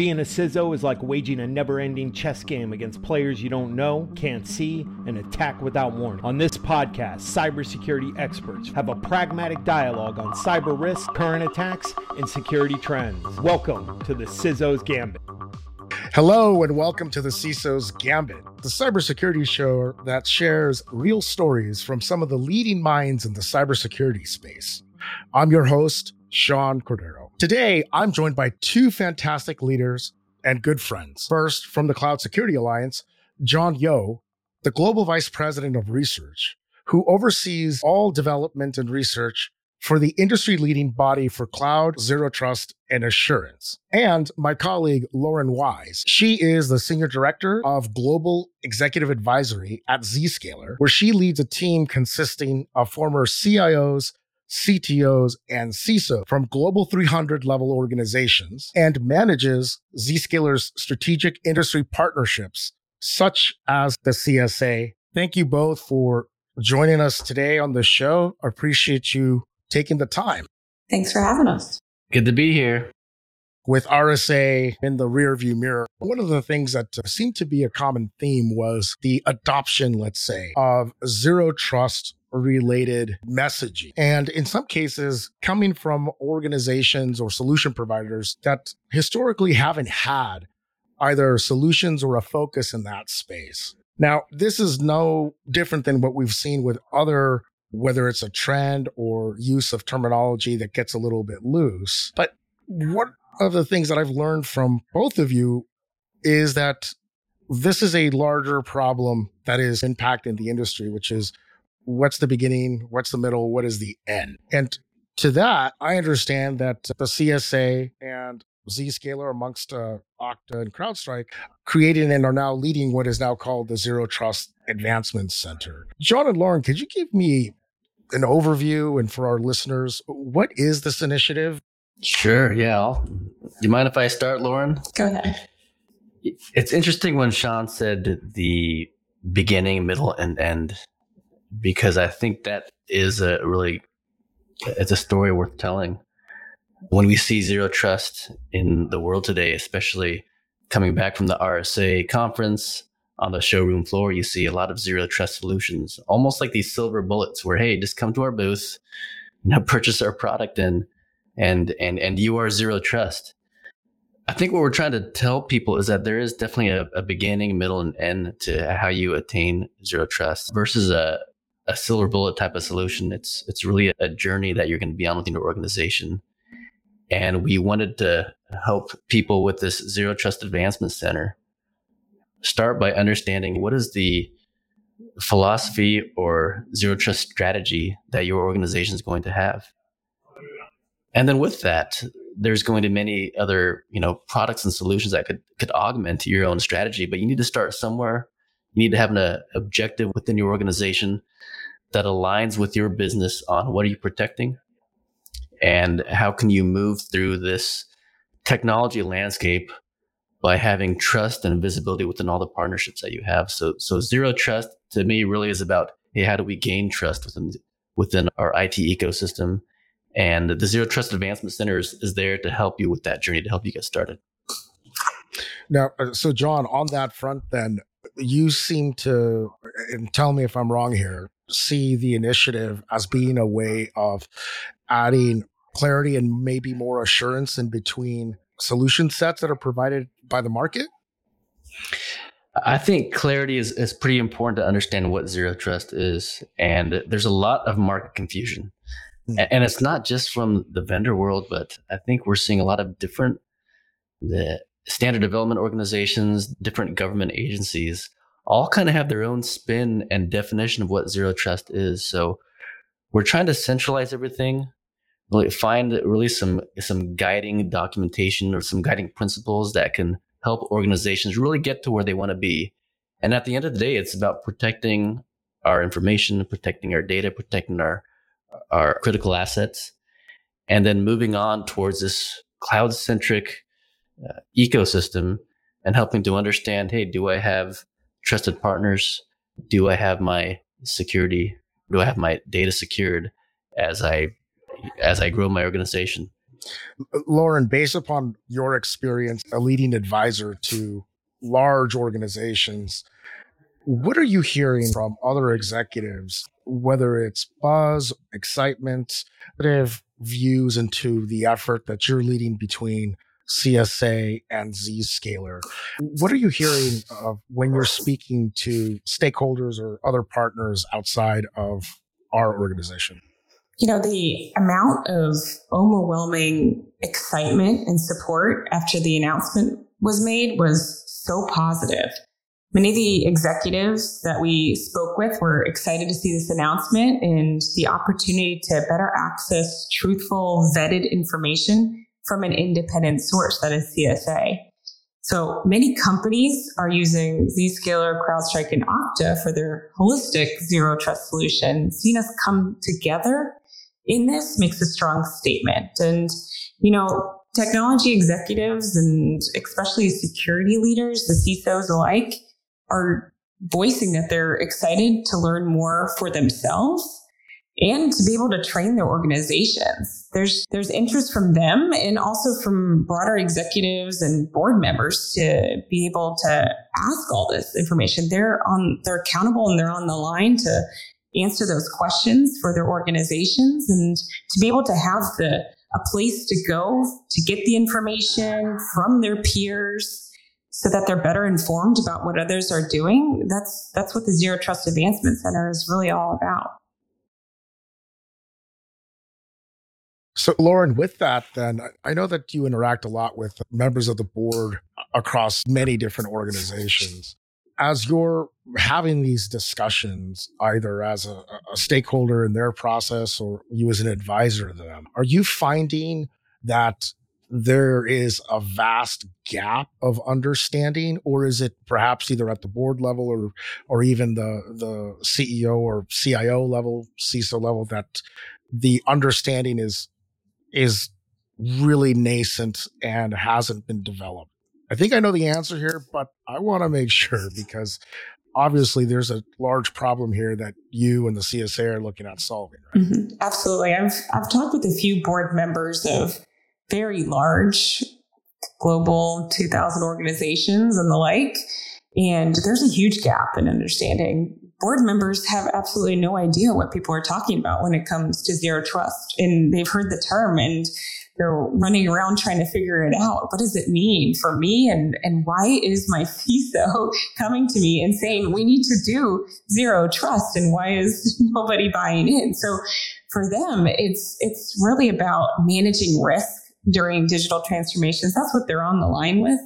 Being a CISO is like waging a never ending chess game against players you don't know, can't see, and attack without warning. On this podcast, cybersecurity experts have a pragmatic dialogue on cyber risk, current attacks, and security trends. Welcome to the CISO's Gambit. Hello, and welcome to the CISO's Gambit, the cybersecurity show that shares real stories from some of the leading minds in the cybersecurity space. I'm your host, Sean Cordero. Today, I'm joined by two fantastic leaders and good friends. First, from the Cloud Security Alliance, John Yeoh, the Global Vice President of Research, who oversees all development and research for the industry leading body for cloud, zero trust, and assurance. And my colleague, Lauren Wise. She is the Senior Director of Global Executive Advisory at Zscaler, where she leads a team consisting of former CIOs, CTOs, and CISO from global 300 level organizations and manages Zscaler's strategic industry partnerships, such as the CSA. Thank you both for joining us today on the show. I appreciate you taking the time. Thanks for having us. Good to be here. With RSA in the rearview mirror, one of the things that seemed to be a common theme was the adoption, let's say, of zero trust related messaging. And in some cases, coming from organizations or solution providers that historically haven't had either solutions or a focus in that space. Now, this is no different than what we've seen with other, whether it's a trend or use of terminology that gets a little bit loose. But one of the things that I've learned from both of you is that this is a larger problem that is impacting the industry, which is what's the beginning, what's the middle, what is the end. And to that, I understand that the CSA and Zscaler amongst uh, Okta and CrowdStrike created and are now leading what is now called the Zero Trust Advancement Center. John and Lauren, could you give me an overview and for our listeners, what is this initiative? Sure. Yeah. I'll, you mind if I start, Lauren? Go ahead. It's interesting when Sean said the beginning, middle, and end because I think that is a really it's a story worth telling. When we see zero trust in the world today, especially coming back from the RSA conference on the showroom floor, you see a lot of zero trust solutions, almost like these silver bullets where, hey, just come to our booth, you know, purchase our product and and and and you are zero trust. I think what we're trying to tell people is that there is definitely a, a beginning, middle, and end to how you attain zero trust versus a, a silver bullet type of solution. It's it's really a journey that you're going to be on within your organization. And we wanted to help people with this Zero Trust Advancement Center start by understanding what is the philosophy or zero trust strategy that your organization is going to have. And then with that, there's going to be many other, you know, products and solutions that could could augment your own strategy, but you need to start somewhere. You need to have an objective within your organization that aligns with your business on what are you protecting and how can you move through this technology landscape by having trust and visibility within all the partnerships that you have. So, so zero trust to me really is about, hey, how do we gain trust within, within our IT ecosystem? And the Zero Trust Advancement Center is, is there to help you with that journey, to help you get started. Now, uh, so John, on that front, then you seem to, and tell me if I'm wrong here, see the initiative as being a way of adding clarity and maybe more assurance in between solution sets that are provided by the market? I think clarity is, is pretty important to understand what zero trust is. And there's a lot of market confusion. Mm. And it's not just from the vendor world, but I think we're seeing a lot of different the standard development organizations, different government agencies all kind of have their own spin and definition of what zero trust is. So we're trying to centralize everything, really find really some some guiding documentation or some guiding principles that can help organizations really get to where they want to be. And at the end of the day, it's about protecting our information, protecting our data, protecting our our critical assets, and then moving on towards this cloud centric uh, ecosystem and helping to understand, hey, do I have trusted partners? Do I have my security? Do I have my data secured as I as I grow my organization? Lauren, based upon your experience, a leading advisor to large organizations, what are you hearing from other executives, whether it's buzz, excitement, they have views into the effort that you're leading between CSA and Zscaler? What are you hearing when you're speaking to stakeholders or other partners outside of our organization? You know, the amount of overwhelming excitement and support after the announcement was made was so positive. Many of the executives that we spoke with were excited to see this announcement and the opportunity to better access truthful, vetted information from an independent source that is CSA. So many companies are using Zscaler, CrowdStrike, and Okta for their holistic zero trust solution. Seeing us come together in this makes a strong statement. And, you know, technology executives and especially security leaders, the CISOs alike, are voicing that they're excited to learn more for themselves and to be able to train their organizations. There's there's interest from them and also from broader executives and board members to be able to ask all this information. They're on they're accountable and they're on the line to answer those questions for their organizations and to be able to have the a place to go to get the information from their peers so that they're better informed about what others are doing. That's that's what the Zero Trust Advancement Center is really all about. So, Lauren, with that, then I know that you interact a lot with members of the board across many different organizations. As you're having these discussions, either as a, a stakeholder in their process or you as an advisor to them, are you finding that there is a vast gap of understanding or is it perhaps either at the board level or or even the the CEO or CIO level CISO level that the understanding is is really nascent and hasn't been developed I think I know the answer here but I want to make sure because obviously there's a large problem here that you and the CSA are looking at solving right? mm-hmm. absolutely I've I've talked with a few board members of very large global 2000 organizations and the like. And there's a huge gap in understanding. Board members have absolutely no idea what people are talking about when it comes to zero trust. And they've heard the term and they're running around trying to figure it out. What does it mean for me? And, and why is my CISO coming to me and saying, we need to do zero trust? And why is nobody buying in? So for them, it's, it's really about managing risk during digital transformations. That's what they're on the line with.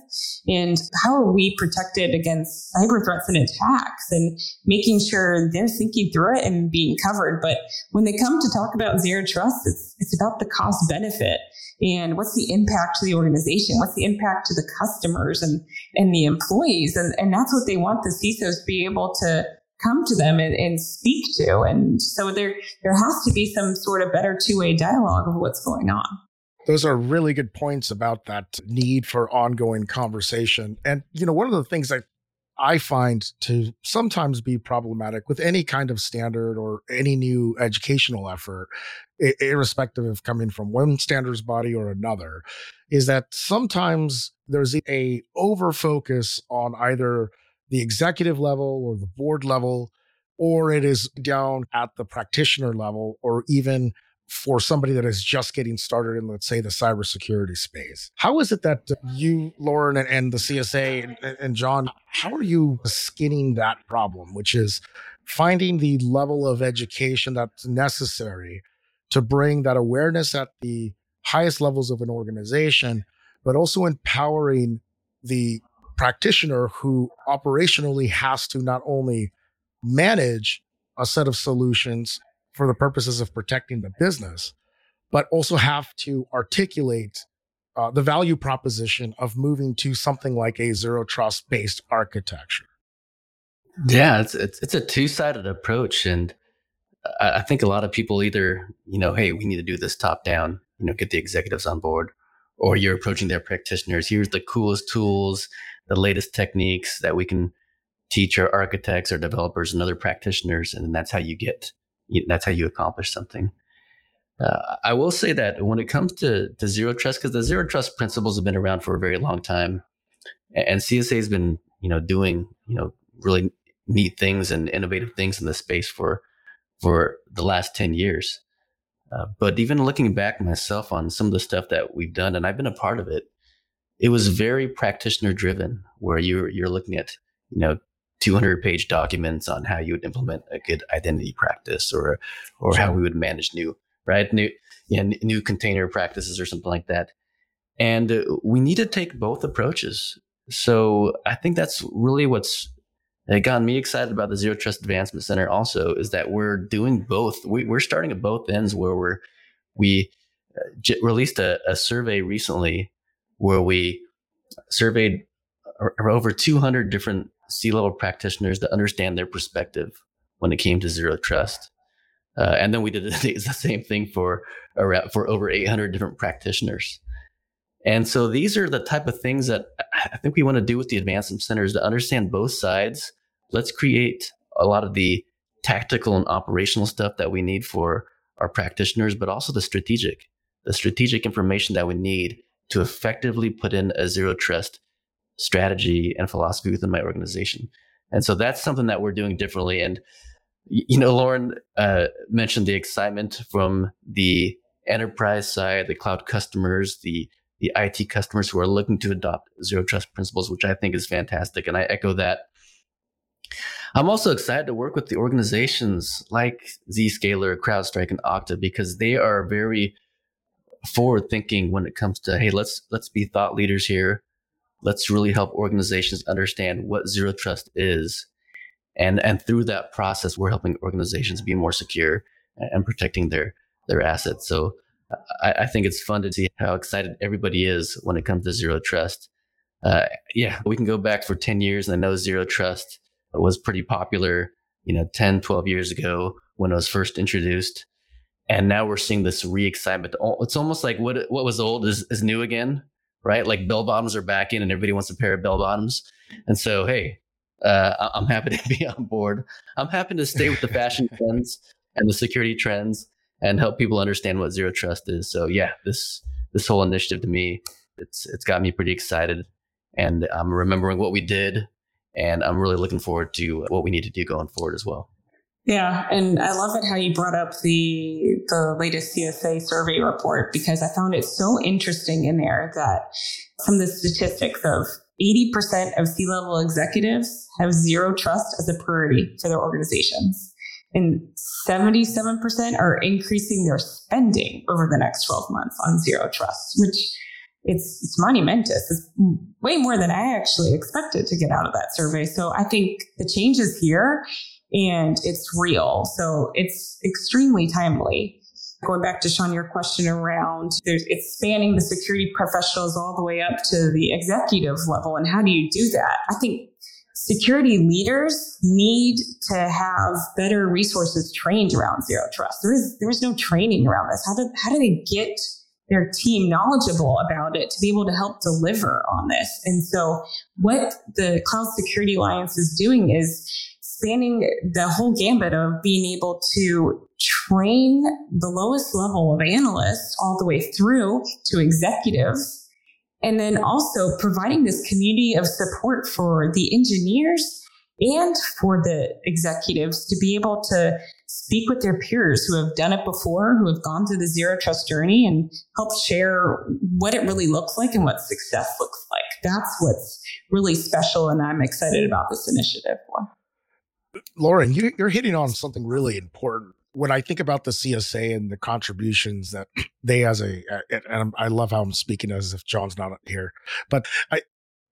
And how are we protected against cyber threats and attacks and making sure they're thinking through it and being covered. But when they come to talk about zero trust, it's, it's about the cost benefit and what's the impact to the organization? What's the impact to the customers and, and the employees? And, and that's what they want the CISOs to be able to come to them and, and speak to. And so there, there has to be some sort of better two way dialogue of what's going on. Those are really good points about that need for ongoing conversation. And, you know, one of the things that I find to sometimes be problematic with any kind of standard or any new educational effort, irrespective of coming from one standards body or another, is that sometimes there's a over focus on either the executive level or the board level, or it is down at the practitioner level or even for somebody that is just getting started in, let's say, the cybersecurity space. How is it that uh, you, Lauren, and, and the CSA and, and John, how are you skinning that problem, which is finding the level of education that's necessary to bring that awareness at the highest levels of an organization, but also empowering the practitioner who operationally has to not only manage a set of solutions for the purposes of protecting the business, but also have to articulate uh, the value proposition of moving to something like a zero trust based architecture. Yeah, it's, it's, it's a two sided approach, and I, I think a lot of people either you know, hey, we need to do this top down, you know, get the executives on board, or you're approaching their practitioners. Here's the coolest tools, the latest techniques that we can teach our architects or developers and other practitioners, and that's how you get that's how you accomplish something. Uh, I will say that when it comes to, to zero trust, because the zero trust principles have been around for a very long time, and CSA has been, you know, doing, you know, really neat things and innovative things in the space for for the last 10 years. Uh, but even looking back myself on some of the stuff that we've done, and I've been a part of it, it was very practitioner driven, where you're you're looking at you know 200 page documents on how you would implement a good identity practice, or or how we would manage new right new yeah, new container practices or something like that. And uh, we need to take both approaches. So I think that's really what's it got me excited about the Zero Trust Advancement Center also is that we're doing both. We, are starting at both ends where we're, we uh, j- released a, a, survey recently where we surveyed over 200 different C level practitioners to understand their perspective when it came to zero trust. Uh, and then we did the same thing for around, for over 800 different practitioners. And so these are the type of things that I think we want to do with the advancement centers to understand both sides. Let's create a lot of the tactical and operational stuff that we need for our practitioners, but also the strategic, the strategic information that we need to effectively put in a zero trust strategy and philosophy within my organization. And so that's something that we're doing differently. And, you know, Lauren uh, mentioned the excitement from the enterprise side, the cloud customers, the the IT customers who are looking to adopt zero trust principles, which I think is fantastic. And I echo that. I'm also excited to work with the organizations like Zscaler, CrowdStrike, and Okta because they are very forward thinking when it comes to, hey, let's let's be thought leaders here. Let's really help organizations understand what zero trust is. And and through that process, we're helping organizations be more secure and protecting their their assets. So I, I, think it's fun to see how excited everybody is when it comes to zero trust. Uh, yeah, we can go back for 10 years and I know zero trust was pretty popular, you know, 10, 12 years ago when it was first introduced. And now we're seeing this re-excitement. It's almost like what what was old is, is new again, right? Like bell bottoms are back in and everybody wants a pair of bell bottoms. And so, hey, uh, I'm happy to be on board. I'm happy to stay with the fashion trends and the security trends and help people understand what zero trust is. So yeah, this this whole initiative to me, it's it's got me pretty excited, and I'm remembering what we did, and I'm really looking forward to what we need to do going forward as well. Yeah, and I love it how you brought up the the latest CSA survey report because I found it so interesting in there that some of the statistics of 80% of C level executives have zero trust as a priority for their organizations and 77% are increasing their spending over the next 12 months on zero trust, which it's, it's monumentous. It's way more than I actually expected to get out of that survey. So I think the change is here and it's real. So it's extremely timely. Going back to Sean, your question around there's, it's spanning the security professionals all the way up to the executive level. And how do you do that? I think security leaders need to have better resources trained around zero trust. There is there is no training around this. How do how do they get their team knowledgeable about it to be able to help deliver on this? And so what the Cloud Security Alliance is doing is the whole gambit of being able to train the lowest level of analysts all the way through to executives and then also providing this community of support for the engineers and for the executives to be able to speak with their peers who have done it before, who have gone through the zero trust journey and help share what it really looks like and what success looks like. That's what's really special. And I'm excited about this initiative for. Lauren, you're hitting on something really important. When I think about the CSA and the contributions that they as a, and I love how I'm speaking as if John's not here, but I,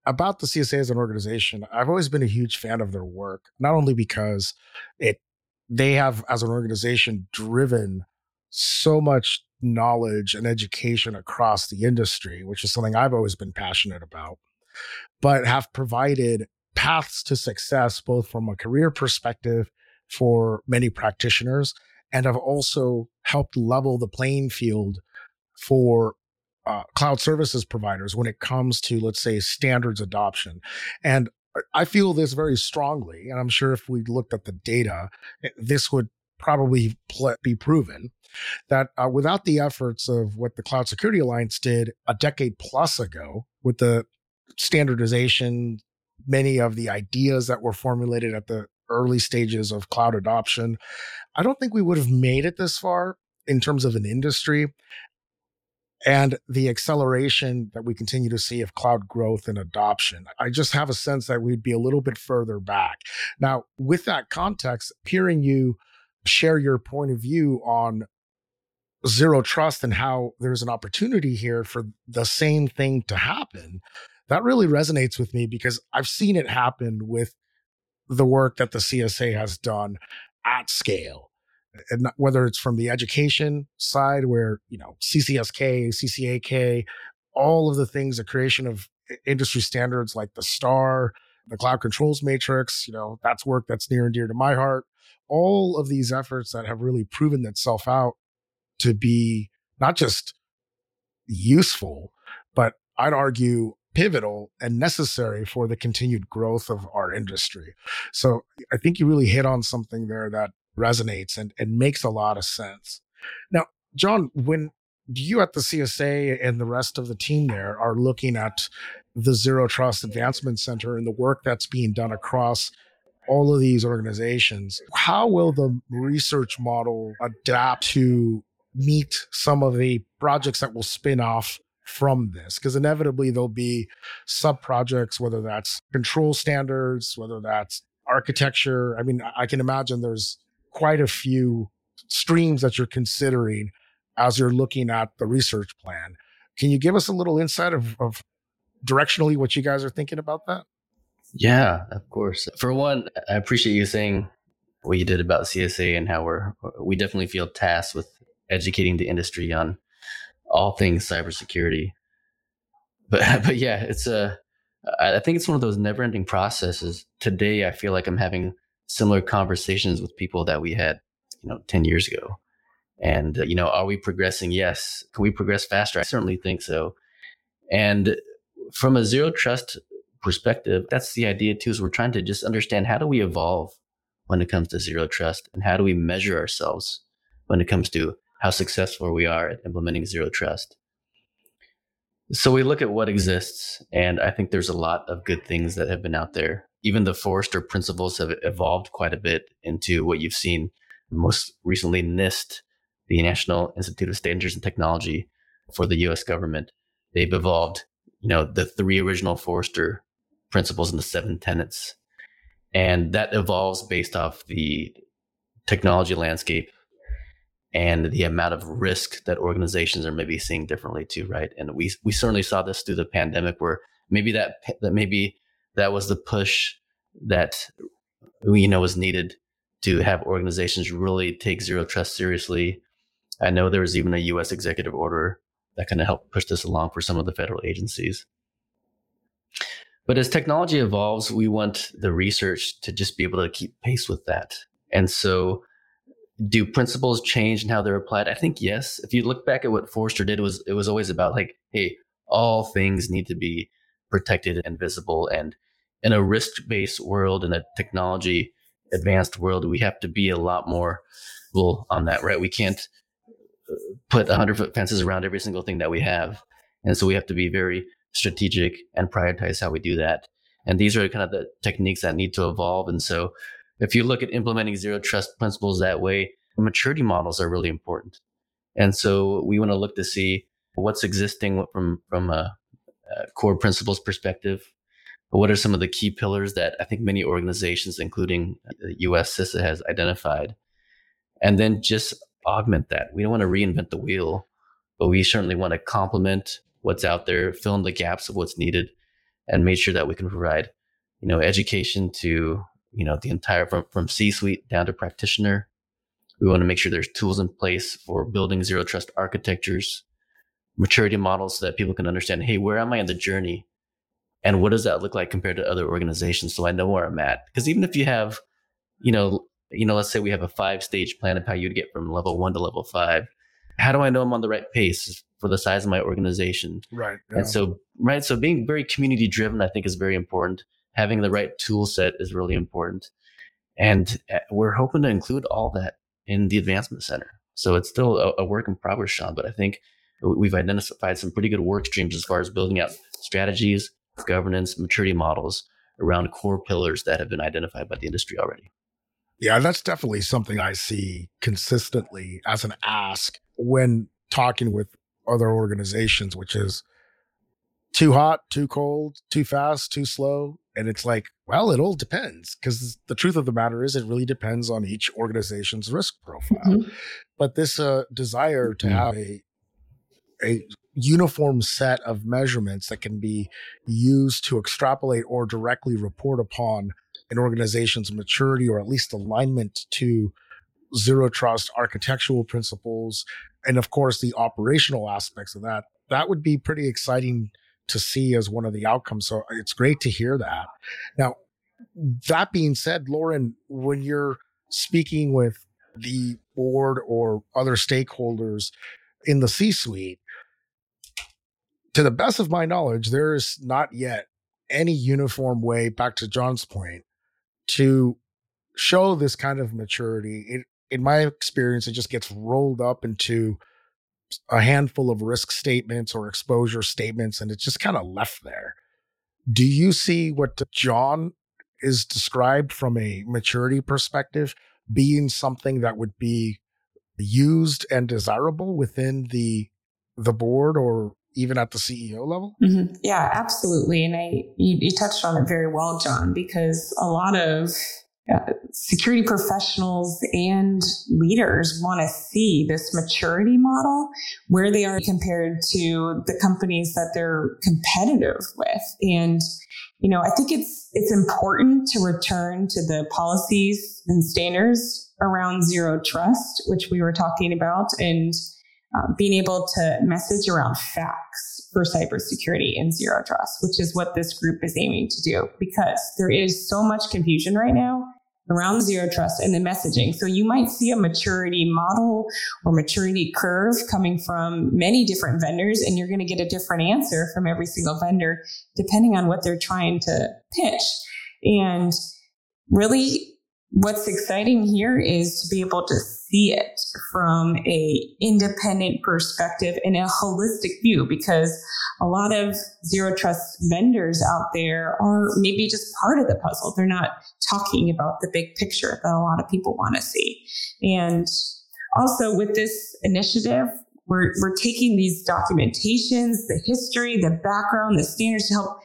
about the CSA as an organization, I've always been a huge fan of their work, not only because it, they have as an organization driven so much knowledge and education across the industry, which is something I've always been passionate about, but have provided paths to success, both from a career perspective for many practitioners and have also helped level the playing field for uh, cloud services providers when it comes to, let's say, standards adoption. And I feel this very strongly. And I'm sure if we looked at the data, eh, this would probably pl- be proven that uh, without the efforts of what the Cloud Security Alliance did a decade plus ago with the standardization, many of the ideas that were formulated at the early stages of cloud adoption, I don't think we would have made it this far in terms of an industry and the acceleration that we continue to see of cloud growth and adoption. I just have a sense that we'd be a little bit further back. Now, with that context, hearing you share your point of view on zero trust and how there's an opportunity here for the same thing to happen, that really resonates with me because I've seen it happen with the work that the CSA has done at scale and whether it's from the education side where you know ccsk ccak all of the things the creation of industry standards like the star the cloud controls matrix you know that's work that's near and dear to my heart. All of these efforts that have really proven itself out to be not just useful but i'd argue pivotal and necessary for the continued growth of our industry so i think you really hit on something there that resonates and, and makes a lot of sense. Now, John, when you at the CSA and the rest of the team there are looking at the Zero Trust Advancement Center and the work that's being done across all of these organizations, how will the research model adapt to meet some of the projects that will spin off from this? Because inevitably there'll be sub projects, whether that's control standards, whether that's architecture. I mean, I can imagine there's quite a few streams that you're considering as you're looking at the research plan. Can you give us a little insight of, of directionally what you guys are thinking about that? Yeah, of course. For one, I appreciate you saying what you did about CSA and how we're we definitely feel tasked with educating the industry on all things cybersecurity. But but yeah, it's a I think it's one of those never-ending processes. Today, I feel like I'm having similar conversations with people that we had, you know, 10 years ago. And, uh, you know, are we progressing? Yes. Can we progress faster? I certainly think so. And from a zero trust perspective, that's the idea too, is we're trying to just understand how do we evolve when it comes to zero trust and how do we measure ourselves when it comes to how successful we are at implementing zero trust. So we look at what exists, and I think there's a lot of good things that have been out there even the Forrester principles have evolved quite a bit into what you've seen most recently NIST, the National Institute of Standards and Technology for the US government. They've evolved, you know, the three original Forrester principles and the seven tenets. And that evolves based off the technology landscape and the amount of risk that organizations are maybe seeing differently too, right? And we we certainly saw this through the pandemic where maybe that that maybe that was the push that you know was needed to have organizations really take zero trust seriously. I know there was even a U.S. executive order that kind of helped push this along for some of the federal agencies. But as technology evolves, we want the research to just be able to keep pace with that. And so, do principles change and how they're applied? I think yes. If you look back at what Forrester did, it was it was always about like, hey, all things need to be protected and visible. And in a risk based world, in a technology advanced world, we have to be a lot more on that, right? We can't uh, put 100 foot fences around every single thing that we have. And so we have to be very strategic and prioritize how we do that. And these are kind of the techniques that need to evolve. And so if you look at implementing zero trust principles that way, maturity models are really important. And so we want to look to see what's existing from, from a uh, core principles perspective. What are some of the key pillars that I think many organizations, including the US CISA, has identified? And then just augment that. We don't want to reinvent the wheel, but we certainly want to complement what's out there, fill in the gaps of what's needed, and make sure that we can provide, you know, education to, you know, the entire from, from C-suite down to practitioner. We want to make sure there's tools in place for building zero trust architectures, maturity models so that people can understand, hey, where am I in the journey? And what does that look like compared to other organizations? So I know where I'm at. Because even if you have, you know, you know, let's say we have a five stage plan of how you'd get from level one to level five. How do I know I'm on the right pace for the size of my organization? Right. Yeah. And so, right. So being very community driven, I think is very important. Having the right tool set is really important. And uh, we're hoping to include all that in the advancement center. So it's still a, a work in progress, Sean, but I think we've identified some pretty good work streams as far as building out strategies, governance, maturity models around core pillars that have been identified by the industry already. Yeah, that's definitely something I see consistently as an ask when talking with other organizations, which is too hot, too cold, too fast, too slow. And it's like, well, it all depends because the truth of the matter is it really depends on each organization's risk profile. Mm-hmm. But this uh, desire to mm-hmm. have a, a uniform set of measurements that can be used to extrapolate or directly report upon an organization's maturity or at least alignment to zero trust architectural principles and of course the operational aspects of that that would be pretty exciting to see as one of the outcomes. So it's great to hear that. Now, that being said, Lauren, when you're speaking with the board or other stakeholders in the C suite, to the best of my knowledge, there is not yet any uniform way, back to John's point, to show this kind of maturity. It, in my experience, it just gets rolled up into a handful of risk statements or exposure statements, and it's just kind of left there. Do you see what John is described from a maturity perspective being something that would be used and desirable within the the board or even at the CEO level? Mm-hmm. Yeah, absolutely. And I you, you touched on it very well, John, because a lot of uh, security professionals and leaders want to see this maturity model where they are compared to the companies that they're competitive with. And you know i think it's it's important to return to the policies and standards around zero trust which we were talking about and uh, being able to message around facts for cybersecurity and zero trust, which is what this group is aiming to do because there is so much confusion right now around zero trust and the messaging. So you might see a maturity model or maturity curve coming from many different vendors, and you're going to get a different answer from every single vendor depending on what they're trying to pitch. And really, what's exciting here is to be able to see it from a independent perspective and a holistic view because a lot of zero trust vendors out there are maybe just part of the puzzle. They're not talking about the big picture that a lot of people want to see. And also with this initiative we're, we're taking these documentations the history the background the standards to help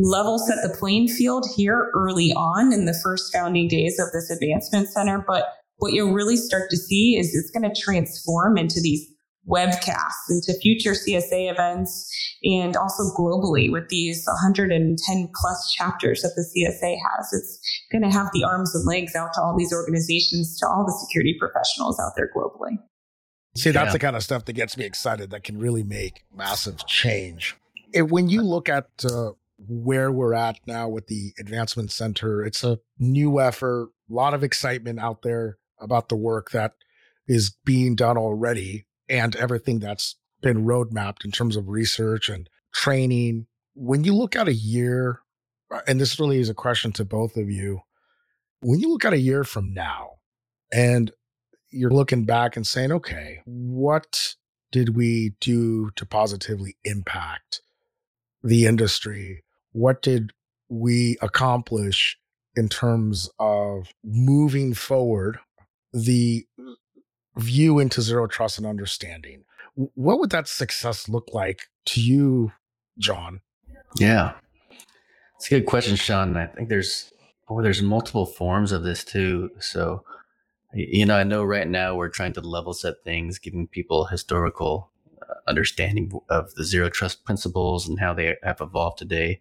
level set the playing field here early on in the first founding days of this advancement center. But what you'll really start to see is it's going to transform into these webcasts, into future CSA events, and also globally with these 110 plus chapters that the CSA has. It's going to have the arms and legs out to all these organizations, to all the security professionals out there globally. See, that's yeah. the kind of stuff that gets me excited that can really make massive change. when you look at uh, where we're at now with the advancement center. It's a new effort, a lot of excitement out there about the work that is being done already and everything that's been roadmapped in terms of research and training. When you look at a year, uh, and this really is a question to both of you, when you look at a year from now and you're looking back and saying, okay, what did we do to positively impact the industry what did we accomplish in terms of moving forward the view into zero trust and understanding? What would that success look like to you, John? Yeah, it's a good question, Sean. I think there's there's multiple forms of this too. So, you know, I know right now we're trying to level set things, giving people historical uh, understanding of the zero trust principles and how they have evolved today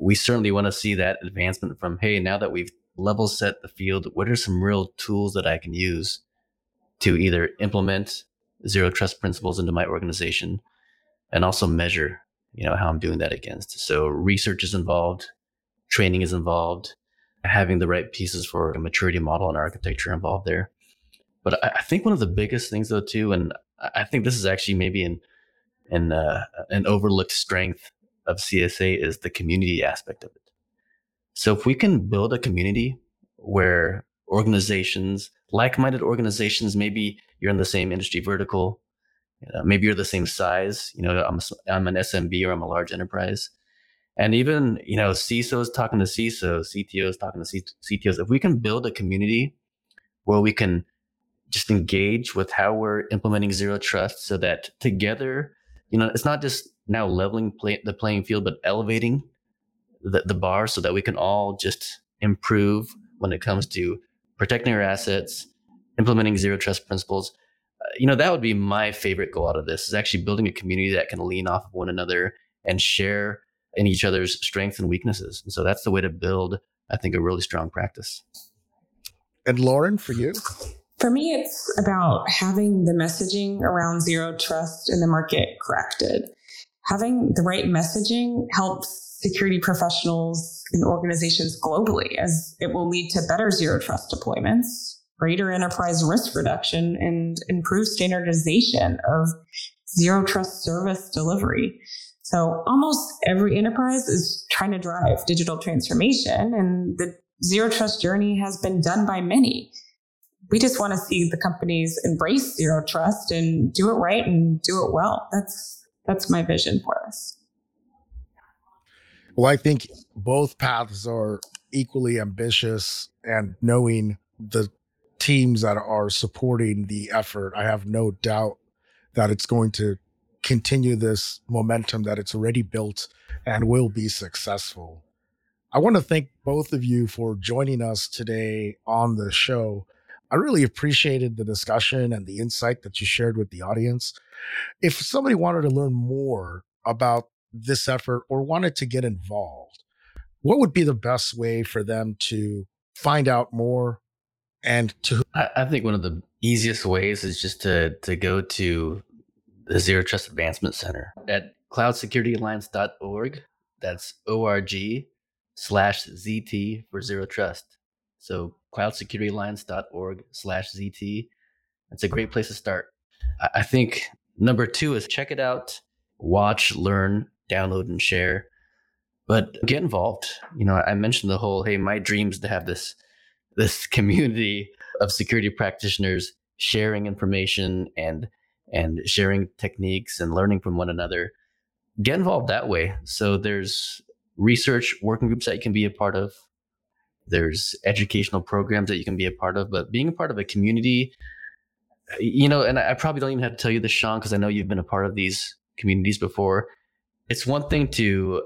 we certainly want to see that advancement from, hey, now that we've level set the field, what are some real tools that I can use to either implement zero trust principles into my organization and also measure, you know, how I'm doing that against. So research is involved, training is involved, having the right pieces for a maturity model and architecture involved there. But I, think one of the biggest things though too, and I think this is actually maybe an an uh, an overlooked strength of CSA is the community aspect of it. So if we can build a community where organizations, like-minded organizations. Maybe you're in the same industry vertical. Uh, maybe you're the same size. You know, I'm a, I'm an SMB or I'm a large enterprise. And even, you know, CISOs talking to CISOs, CTOs talking to C- CTOs. If we can build a community where we can just engage with how we're implementing zero trust so that together, you know, it's not just now leveling play, the playing field, but elevating the, the bar so that we can all just improve when it comes to protecting our assets, implementing zero trust principles. Uh, you know, that would be my favorite goal out of this is actually building a community that can lean off of one another and share in each other's strengths and weaknesses. And so that's the way to build, I think, a really strong practice. And Lauren, for you? For me, it's about having the messaging around zero trust in the market corrected. Having the right messaging helps security professionals and organizations globally, as it will lead to better zero trust deployments, greater enterprise risk reduction, and improved standardization of zero trust service delivery. So almost every enterprise is trying to drive digital transformation, and the zero trust journey has been done by many. We just want to see the companies embrace zero trust and do it right and do it well. That's that's my vision for us. Well, I think both paths are equally ambitious and knowing the teams that are supporting the effort, I have no doubt that it's going to continue this momentum that it's already built and will be successful. I want to thank both of you for joining us today on the show. I really appreciated the discussion and the insight that you shared with the audience. If somebody wanted to learn more about this effort or wanted to get involved, what would be the best way for them to find out more and to? I, I think one of the easiest ways is just to to go to the Zero Trust Advancement Center at cloudsecurityalliance.org. That's org slash ZT for Zero Trust. So cloudsecurityalliance.org slash ZT. It's a great place to start. I think number two is check it out, watch, learn, download and share. But get involved. You know, I mentioned the whole, hey, my dream is to have this this community of security practitioners sharing information and and sharing techniques and learning from one another. Get involved that way. So there's research working groups that you can be a part of. There's educational programs that you can be a part of, but being a part of a community, you know, and I probably don't even have to tell you this, Sean, because I know you've been a part of these communities before it's one thing to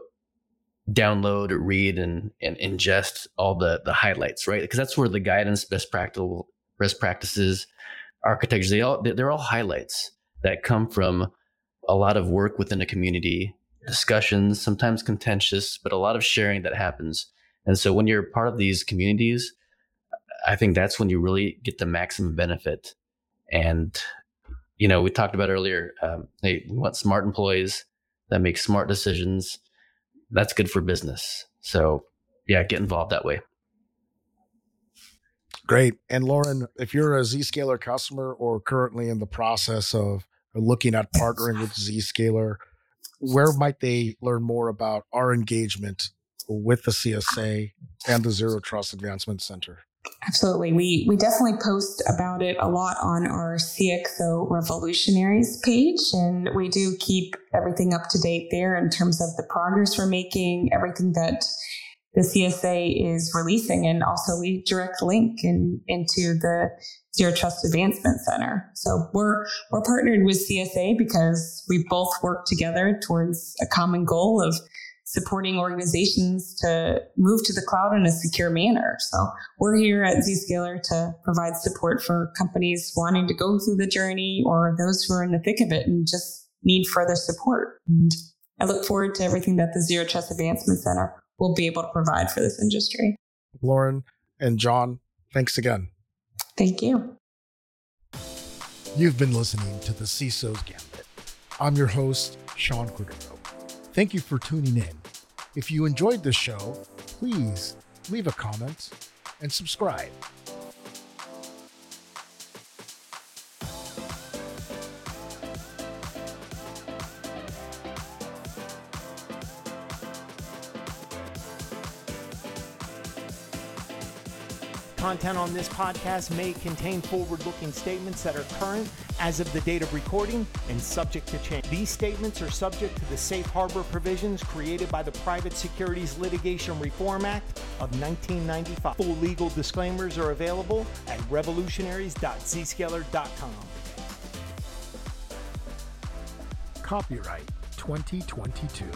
download, read, and and ingest all the the highlights, right? Because that's where the guidance, best practical best practices, architectures, they all they're all highlights that come from a lot of work within a community, discussions, sometimes contentious, but a lot of sharing that happens. And so when you're part of these communities, I think that's when you really get the maximum benefit. And you know, we talked about earlier. Um, hey, we want smart employees that make smart decisions. That's good for business. So, yeah, get involved that way. Great. And Lauren, if you're a Zscaler customer or currently in the process of looking at partnering with Zscaler, where might they learn more about our engagement with the CSA and the Zero Trust Advancement Center? Absolutely. We we definitely post about it a lot on our CXO Revolutionaries page and we do keep everything up to date there in terms of the progress we're making, everything that the CSA is releasing and also we direct link in, into the Zero Trust Advancement Center. So we're we're partnered with CSA because we both work together towards a common goal of supporting organizations to move to the cloud in a secure manner. So we're here at Zscaler to provide support for companies wanting to go through the journey or those who are in the thick of it and just need further support. And I look forward to everything that the Zero Trust Advancement Center will be able to provide for this industry. Lauren and John, thanks again. Thank you. You've been listening to the CISO's Gambit. I'm your host, Sean Cordero. Thank you for tuning in. If you enjoyed this show, please leave a comment and subscribe. Content on this podcast may contain forward looking statements that are current as of the date of recording and subject to change. These statements are subject to the safe harbor provisions created by the Private Securities Litigation Reform Act of 1995. Full legal disclaimers are available at revolutionaries.zscaler.com. Copyright 2022.